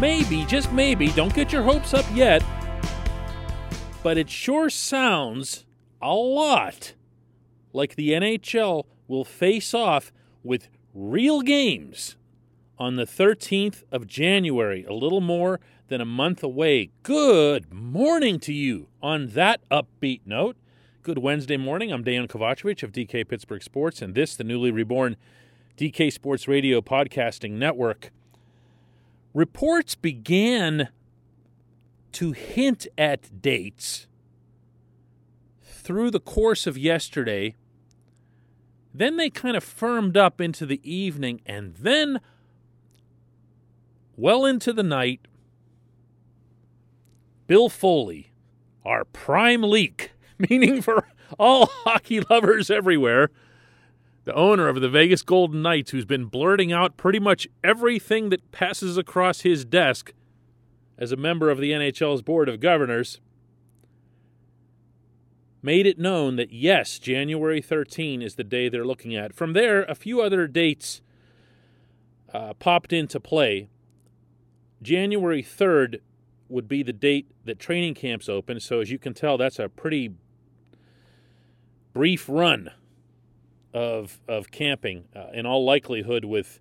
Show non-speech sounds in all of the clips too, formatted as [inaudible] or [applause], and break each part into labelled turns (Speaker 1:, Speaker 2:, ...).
Speaker 1: Maybe, just maybe, don't get your hopes up yet, but it sure sounds a lot like the NHL will face off with real games on the 13th of January, a little more than a month away. Good morning to you on that upbeat note. Good Wednesday morning. I'm Dan Kovacevic of DK Pittsburgh Sports, and this, the newly reborn DK Sports Radio Podcasting Network reports began to hint at dates through the course of yesterday. Then they kind of firmed up into the evening, and then well into the night, Bill Foley, our prime leak, [laughs] meaning for all [laughs] hockey lovers everywhere, the owner of the Vegas Golden Knights, who's been blurting out pretty much everything that passes across his desk as a member of the NHL's Board of Governors, made it known that yes, January 13 is the day they're looking at. From there, a few other dates uh, popped into play. January 3rd would be the date that training camps open, so as you can tell, that's a pretty brief run of of camping, uh, in all likelihood, with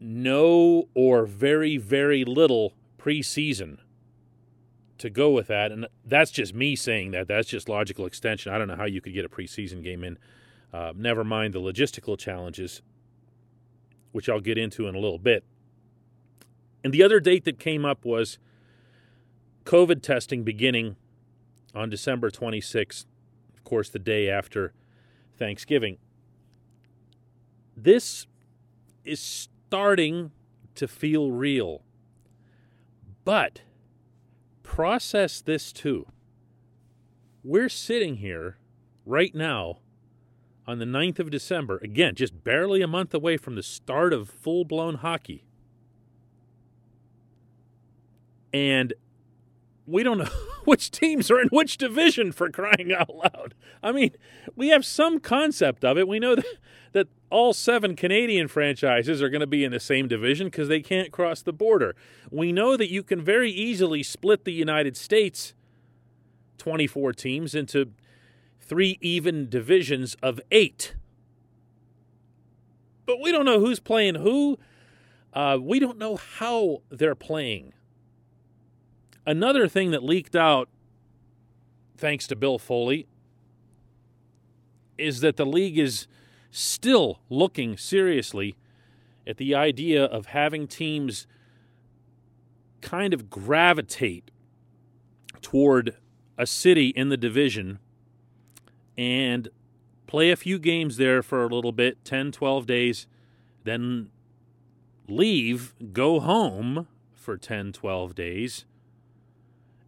Speaker 1: no or very very little preseason to go with that, and that's just me saying that. That's just logical extension. I don't know how you could get a preseason game in. Uh, never mind the logistical challenges, which I'll get into in a little bit. And the other date that came up was COVID testing beginning on December 26th, of course, the day after Thanksgiving. This is starting to feel real. But process this too. We're sitting here right now on the 9th of December, again, just barely a month away from the start of full blown hockey. And we don't know [laughs] which teams are in which division for crying out loud. I mean, we have some concept of it. We know [laughs] that, that all seven Canadian franchises are going to be in the same division because they can't cross the border. We know that you can very easily split the United States 24 teams into three even divisions of eight. But we don't know who's playing who. Uh, we don't know how they're playing. Another thing that leaked out, thanks to Bill Foley, is that the league is still looking seriously at the idea of having teams kind of gravitate toward a city in the division and play a few games there for a little bit 10, 12 days, then leave, go home for 10, 12 days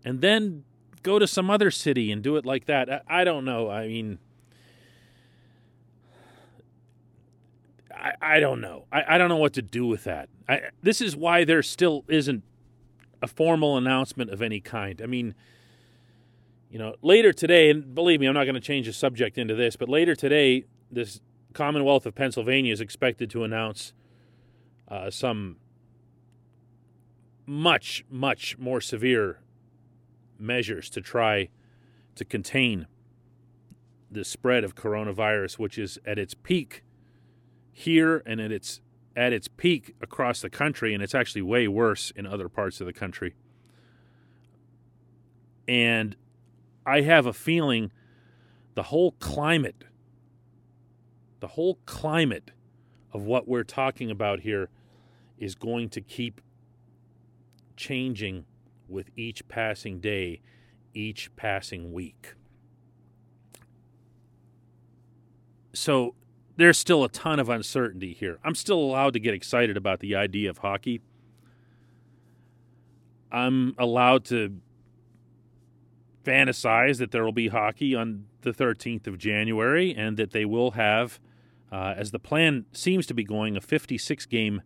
Speaker 1: and then go to some other city and do it like that. I, I don't know. I mean, I, I don't know. I, I don't know what to do with that. I, this is why there still isn't a formal announcement of any kind. I mean, you know, later today, and believe me, I'm not going to change the subject into this, but later today, this Commonwealth of Pennsylvania is expected to announce uh, some much, much more severe measures to try to contain the spread of coronavirus, which is at its peak here and at its at its peak across the country, and it's actually way worse in other parts of the country. And I have a feeling the whole climate, the whole climate of what we're talking about here is going to keep changing with each passing day, each passing week. So there's still a ton of uncertainty here. I'm still allowed to get excited about the idea of hockey. I'm allowed to fantasize that there will be hockey on the 13th of January and that they will have, uh, as the plan seems to be going, a 56 game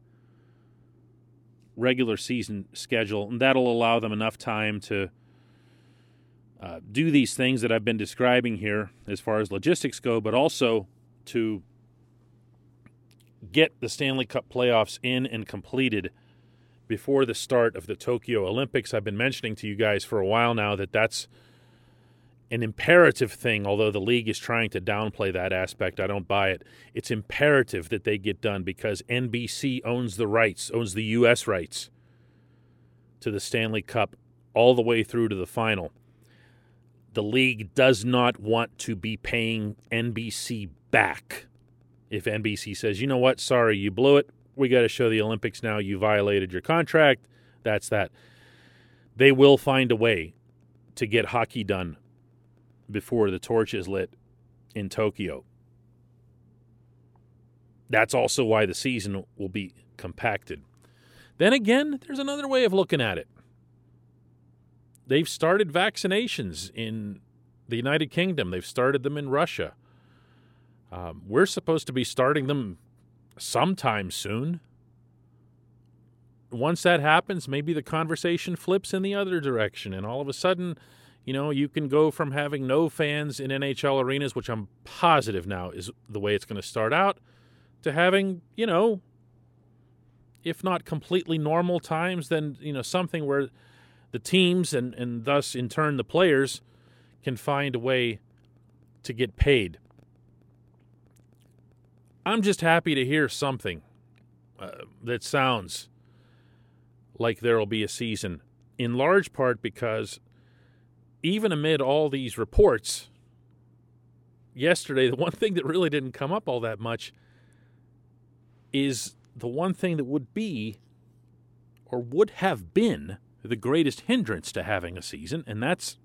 Speaker 1: regular season schedule. And that'll allow them enough time to uh, do these things that I've been describing here as far as logistics go, but also to get the Stanley Cup playoffs in and completed before the start of the Tokyo Olympics. I've been mentioning to you guys for a while now that that's an imperative thing, although the league is trying to downplay that aspect. I don't buy it. It's imperative that they get done because NBC owns the rights, owns the U.S. rights to the Stanley Cup all the way through to the final. The league does not want to be paying NBC back if NBC says, you know what, sorry, you blew it. We got to show the Olympics now. You violated your contract. That's that. They will find a way to get hockey done before the torch is lit in Tokyo. That's also why the season will be compacted. Then again, there's another way of looking at it. They've started vaccinations in the United Kingdom, they've started them in Russia. Um, we're supposed to be starting them sometime soon. Once that happens, maybe the conversation flips in the other direction, and all of a sudden, you know, you can go from having no fans in NHL arenas, which I'm positive now is the way it's going to start out, to having, you know, if not completely normal times, then, you know, something where the teams and, and thus in turn the players can find a way to get paid. I'm just happy to hear something uh, that sounds like there will be a season, in large part because even amid all these reports, yesterday, the one thing that really didn't come up all that much is the one thing that would be or would have been the greatest hindrance to having a season, and that's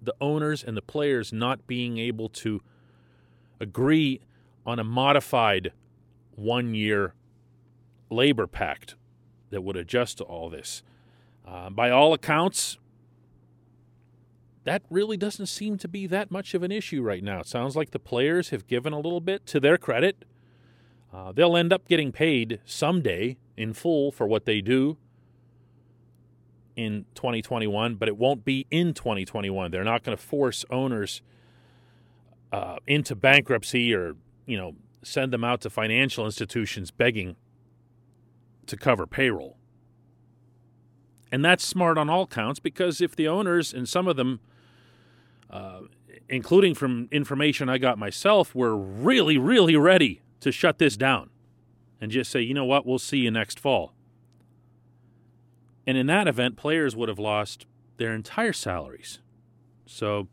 Speaker 1: the owners and the players not being able to agree on a modified one year labor pact that would adjust to all this. Uh, by all accounts, that really doesn't seem to be that much of an issue right now. It sounds like the players have given a little bit to their credit. Uh, they'll end up getting paid someday in full for what they do in 2021, but it won't be in 2021. They're not going to force owners uh, into bankruptcy or you know, send them out to financial institutions begging to cover payroll. And that's smart on all counts because if the owners, and some of them, uh, including from information I got myself, were really, really ready to shut this down and just say, you know what, we'll see you next fall. And in that event, players would have lost their entire salaries. So,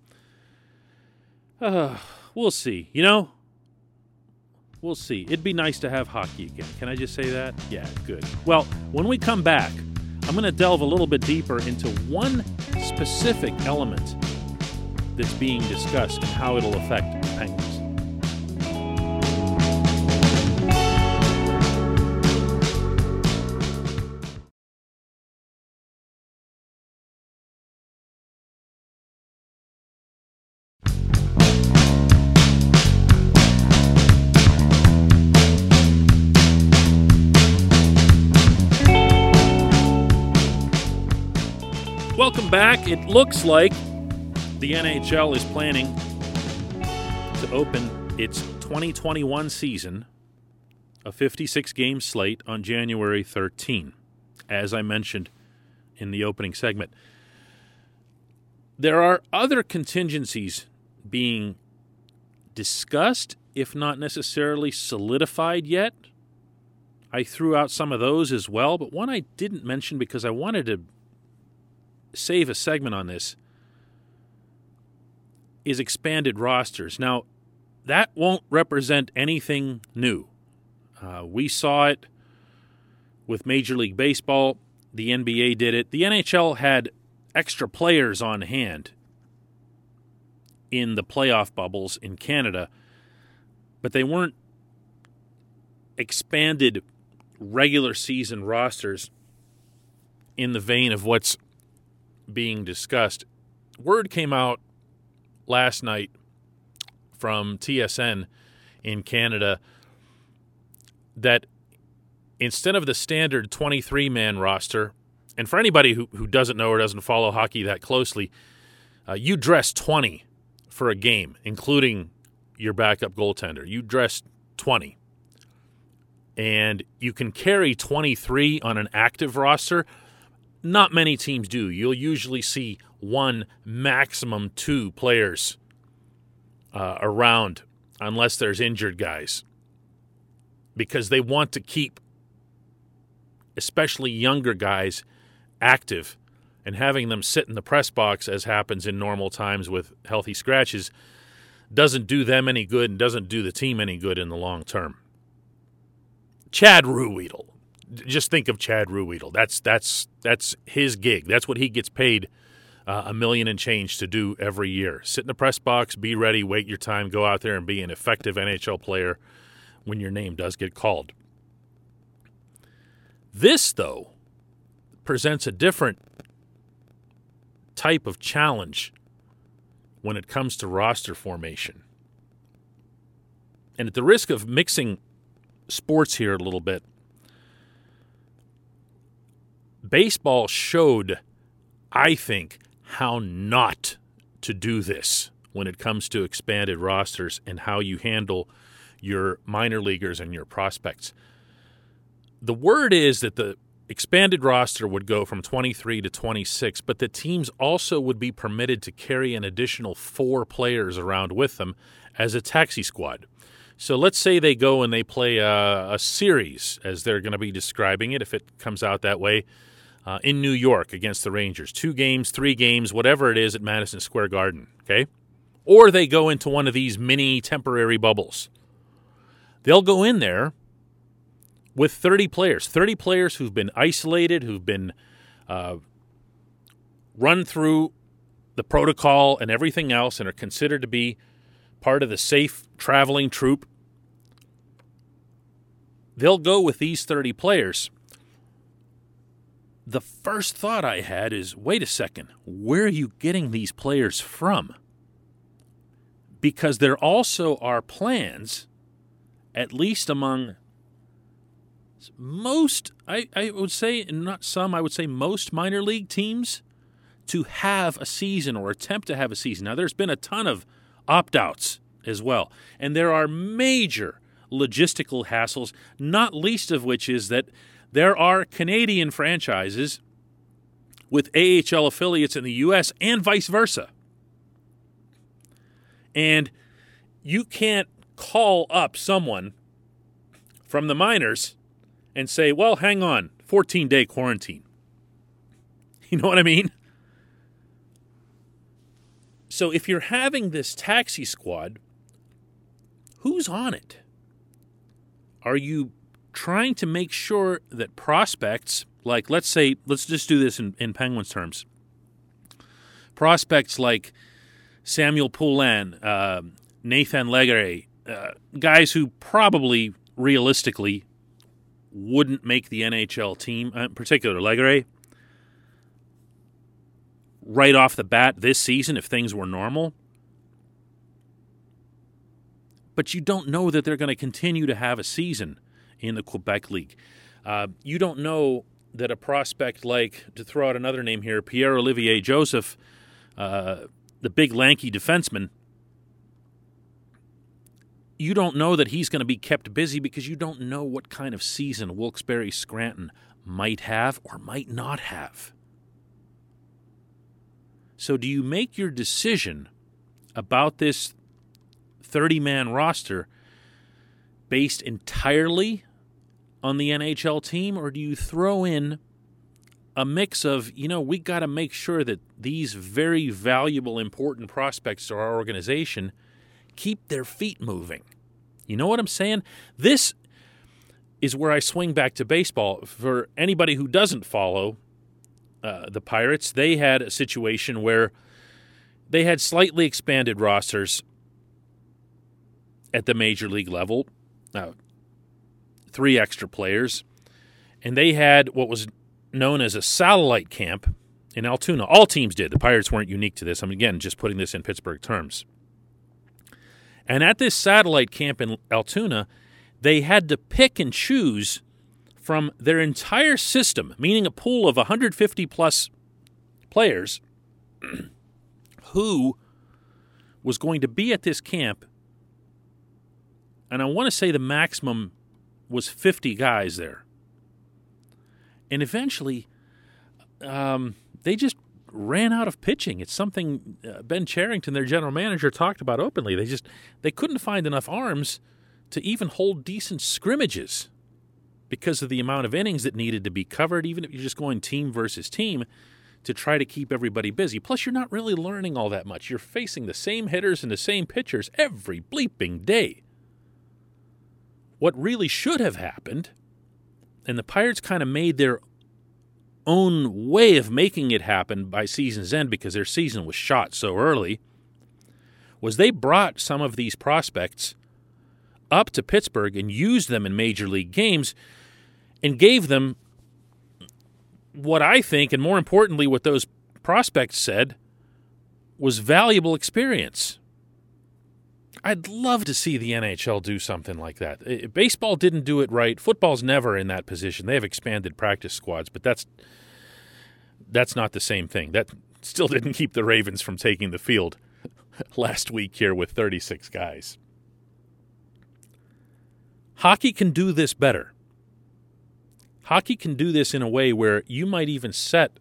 Speaker 1: uh, we'll see. You know, We'll see. It'd be nice to have hockey again. Can I just say that? Yeah, good. Well, when we come back, I'm going to delve a little bit deeper into one specific element that's being discussed and how it'll affect Penguins. Welcome back. It looks like the NHL is planning to open its 2021 season, a 56 game slate, on January 13, as I mentioned in the opening segment. There are other contingencies being discussed, if not necessarily solidified yet. I threw out some of those as well, but one I didn't mention because I wanted to save a segment on this is expanded rosters. Now, that won't represent anything new. Uh, we saw it with Major League Baseball. The NBA did it. The NHL had extra players on hand in the playoff bubbles in Canada but they weren't expanded regular season rosters in the vein of what's being discussed. Word came out last night from TSN in Canada that instead of the standard 23 man roster, and for anybody who, who doesn't know or doesn't follow hockey that closely, uh, you dress 20 for a game, including your backup goaltender. You dress 20. And you can carry 23 on an active roster. Not many teams do. You'll usually see one, maximum two players uh, around, unless there's injured guys, because they want to keep, especially younger guys, active. And having them sit in the press box, as happens in normal times with healthy scratches, doesn't do them any good and doesn't do the team any good in the long term. Chad Ruhwedel. Just think of Chad Ruhwedel. That's that's that's his gig. That's what he gets paid uh, a million and change to do every year. Sit in the press box, be ready, wait your time, go out there and be an effective NHL player when your name does get called. This, though, presents a different type of challenge when it comes to roster formation. And at the risk of mixing sports here a little bit, baseball showed, I think, how not to do this when it comes to expanded rosters and how you handle your minor leaguers and your prospects. The word is that the expanded roster would go from 23 to 26, but the teams also would be permitted to carry an additional four players around with them as a taxi squad. So let's say they go and they play a, a series, as they're going to be describing it, if it comes out that way, uh, in New York against the Rangers. Two games, three games, whatever it is at Madison Square Garden, okay? Or they go into one of these mini temporary bubbles. They'll go in there with 30 players, 30 players who've been isolated, who've been uh, run through the protocol and everything else, and are considered to be part of the safe traveling troop. They'll go with these 30 players. The first thought I had is wait a second, where are you getting these players from? Because there also are plans, at least among most, I, I would say, not some, I would say most minor league teams to have a season or attempt to have a season. Now, there's been a ton of opt outs as well, and there are major logistical hassles, not least of which is that there are Canadian franchises with AHL affiliates in the U.S. and vice versa. And you can't call up someone from the minors and say, well, hang on, 14 day quarantine. [laughs] You know what I mean? So if you're having this taxi squad, who's on it? Are you trying to make sure that prospects, like let's say, let's just do this in, in Penguins terms, prospects like Samuel Poulin, uh, Nathan Legare, uh, guys who probably realistically wouldn't make the NHL team, uh, in particular Legare, right off the bat this season if things were normal. But you don't know that they're going to continue to have a season in the Quebec League. Uh, you don't know that a prospect like, to throw out another name here, Pierre Olivier Joseph, uh, the big lanky defenseman, you don't know that he's going to be kept busy because you don't know what kind of season Wilkes-Barre Scranton might have or might not have. So, do you make your decision about this 30 man roster based entirely on the NHL team, or do you throw in a mix of, you know, we got to make sure that these very valuable, important prospects to our organization keep their feet moving. You know what I'm saying? This is where I swing back to baseball. For anybody who doesn't follow uh, the Pirates, they had a situation where they had slightly expanded rosters at the major league level, uh, three extra players, and they had what was known as a satellite camp in Altoona. All teams did. The Pirates weren't unique to this. I'm again just putting this in Pittsburgh terms. And at this satellite camp in Altoona, they had to pick and choose from their entire system, meaning a pool of 150 plus players, [clears throat] who was going to be at this camp. And I want to say the maximum was 50 guys there. And eventually, um, they just ran out of pitching. It's something uh, Ben Cherington, their general manager, talked about openly. They just they couldn't find enough arms to even hold decent scrimmages because of the amount of innings that needed to be covered, even if you're just going team versus team to try to keep everybody busy. Plus, you're not really learning all that much. You're facing the same hitters and the same pitchers every bleeping day. What really should have happened, and the Pirates kind of made their own way of making it happen by season's end because their season was shot so early, was they brought some of these prospects up to Pittsburgh and used them in major league games and gave them what I think, and more importantly, what those prospects said, was valuable experience. I'd love to see the NHL do something like that. Baseball didn't do it right. Football's never in that position. They have expanded practice squads, but that's that's not the same thing. That still [laughs] didn't keep the Ravens from taking the field [laughs] last week here with 36 guys. Hockey can do this better. Hockey can do this in a way where you might even set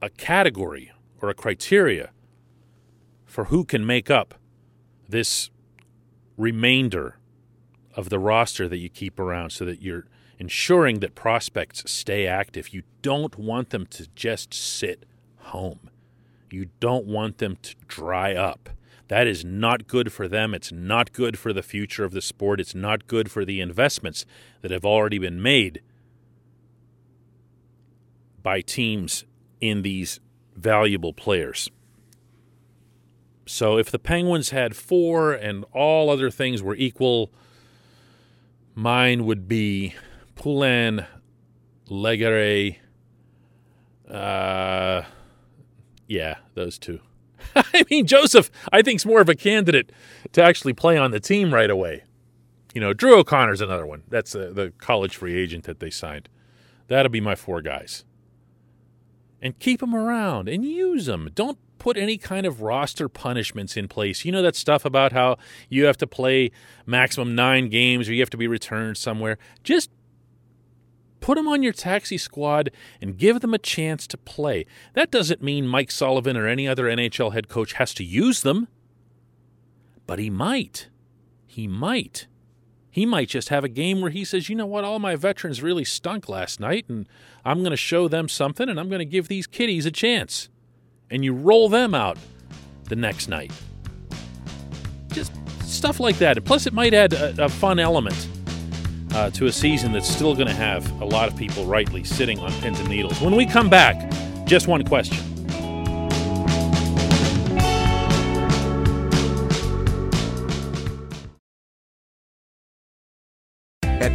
Speaker 1: a category or a criteria for who can make up this remainder of the roster that you keep around so that you're ensuring that prospects stay active. You don't want them to just sit home. You don't want them to dry up. That is not good for them. It's not good for the future of the sport. It's not good for the investments that have already been made by teams in these valuable players. So if the Penguins had four and all other things were equal, mine would be Poulin, Legare, uh, yeah, those two. [laughs] I mean, Joseph, I think, is more of a candidate to actually play on the team right away. You know, Drew O'Connor's another one. That's uh, the college free agent that they signed. That'll be my four guys. And keep them around and use them. Don't put any kind of roster punishments in place. You know that stuff about how you have to play maximum nine games or you have to be returned somewhere. Just Put them on your taxi squad and give them a chance to play. That doesn't mean Mike Sullivan or any other NHL head coach has to use them, but he might. He might. He might just have a game where he says, you know what, all my veterans really stunk last night, and I'm going to show them something, and I'm going to give these kiddies a chance. And you roll them out the next night. Just stuff like that. And plus, it might add a, a fun element uh, to a season that's still going to have a lot of people rightly sitting on pins and needles. When we come back, just one question.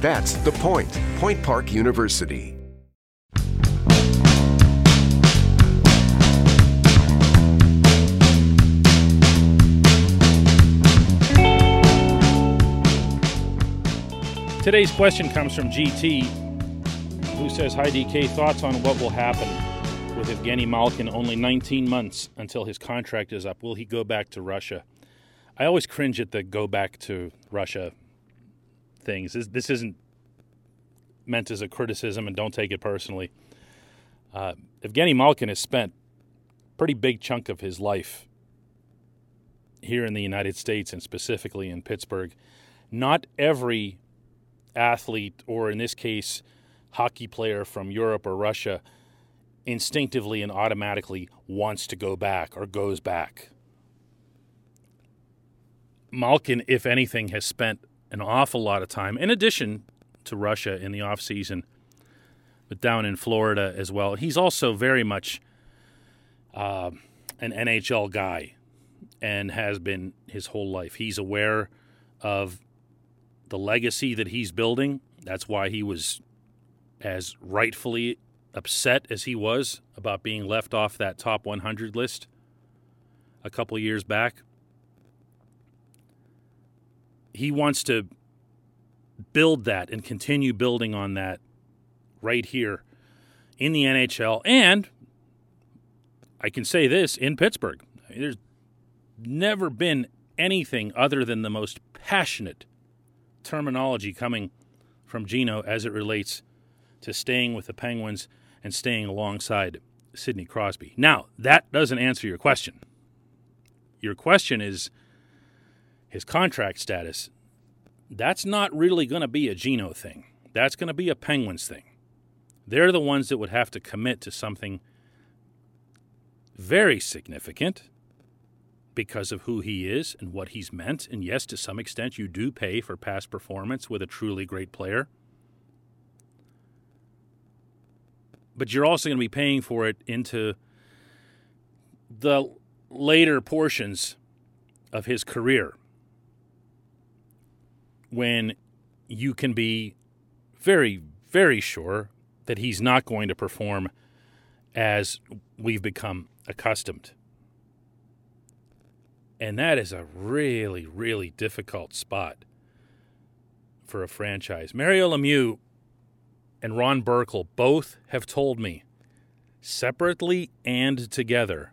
Speaker 2: That's the point. Point Park University.
Speaker 1: Today's question comes from GT, who says, Hi DK, thoughts on what will happen with Evgeny Malkin only 19 months until his contract is up? Will he go back to Russia? I always cringe at the go back to Russia things. This, this isn't meant as a criticism, and don't take it personally. Uh, Evgeny Malkin has spent a pretty big chunk of his life here in the United States and specifically in Pittsburgh. not every athlete, or in this case, hockey player from Europe or Russia, instinctively and automatically wants to go back or goes back. Malkin, if anything, has spent an awful lot of time, in addition to Russia in the off season, but down in Florida as well. He's also very much uh, an NHL guy and has been his whole life. He's aware of the legacy that he's building. That's why he was as rightfully upset as he was about being left off that top 100 list a couple years back. He wants to build that and continue building on that right here in the NHL. And I can say this in Pittsburgh there's never been anything other than the most passionate terminology coming from Gino as it relates to staying with the Penguins and staying alongside Sidney Crosby. Now, that doesn't answer your question. Your question is his contract status. That's not really going to be a Gino thing. That's going to be a Penguins thing. They're the ones that would have to commit to something very significant because of who he is and what he's meant. And yes, to some extent, you do pay for past performance with a truly great player. But you're also going to be paying for it into the later portions of his career when you can be very, very sure that he's not going to perform as we've become accustomed. And that is a really, really difficult spot for a franchise. Mario Lemieux and Ron Burkle both have told me, separately and together,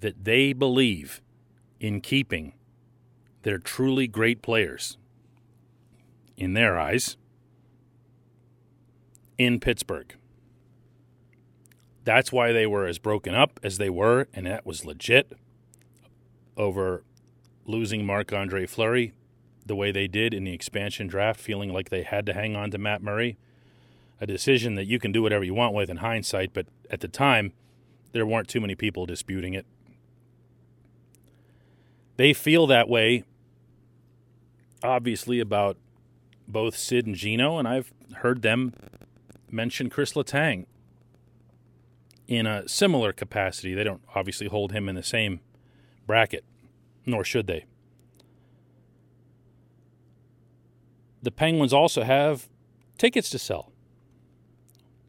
Speaker 1: that they believe in keeping their truly great players, in their eyes, in Pittsburgh. That's why they were as broken up as they were, and that was legit over losing Marc Andre Fleury the way they did in the expansion draft, feeling like they had to hang on to Matt Murray. A decision that you can do whatever you want with in hindsight, but at the time, there weren't too many people disputing it. They feel that way, obviously, about both Sid and Gino, and I've heard them mention Chris Letang in a similar capacity. They don't obviously hold him in the same bracket, nor should they. The Penguins also have tickets to sell.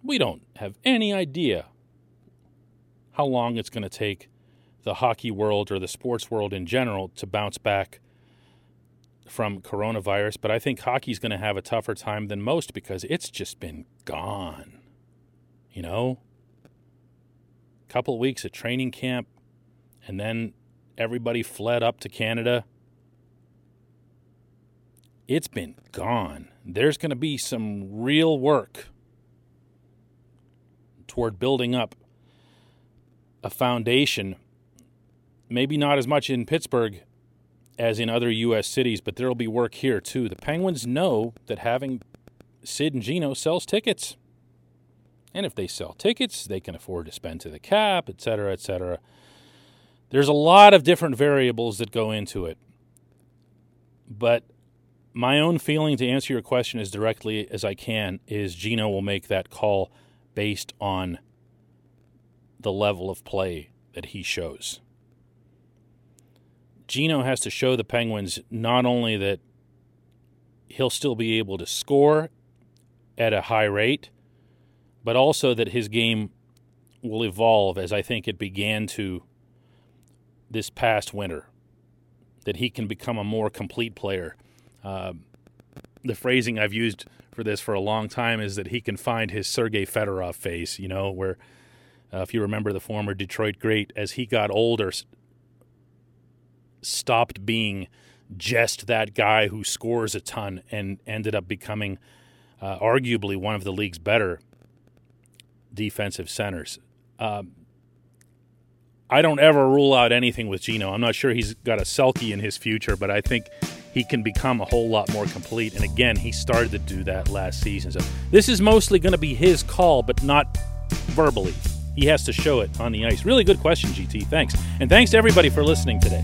Speaker 1: We don't have any idea how long it's going to take the hockey world or the sports world in general to bounce back from coronavirus, but I think hockey's going to have a tougher time than most because it's just been gone. You know, couple of weeks at training camp, and then everybody fled up to Canada. It's been gone. There's going to be some real work toward building up a foundation, maybe not as much in Pittsburgh as in other U.S. cities, but there will be work here too. The Penguins know that having Sid and Gino sells tickets. And if they sell tickets, they can afford to spend to the cap, et cetera, et cetera. There's a lot of different variables that go into it. But my own feeling to answer your question as directly as I can is Gino will make that call based on the level of play that he shows. Gino has to show the Penguins not only that he'll still be able to score at a high rate, but also that his game will evolve as I think it began to this past winter, that he can become a more complete player. Uh, the phrasing I've used for this for a long time is that he can find his Sergei Fedorov face, you know, where uh, if you remember the former Detroit great, as he got older, stopped being just that guy who scores a ton and ended up becoming uh, arguably one of the league's better defensive centers. Um, I don't ever rule out anything with Gino. I'm not sure he's got a Selke in his future, but I think he can become a whole lot more complete. And again, he started to do that last season. So this is mostly going to be his call, but not verbally. He has to show it on the ice. Really good question, GT. Thanks. And thanks to everybody for listening today.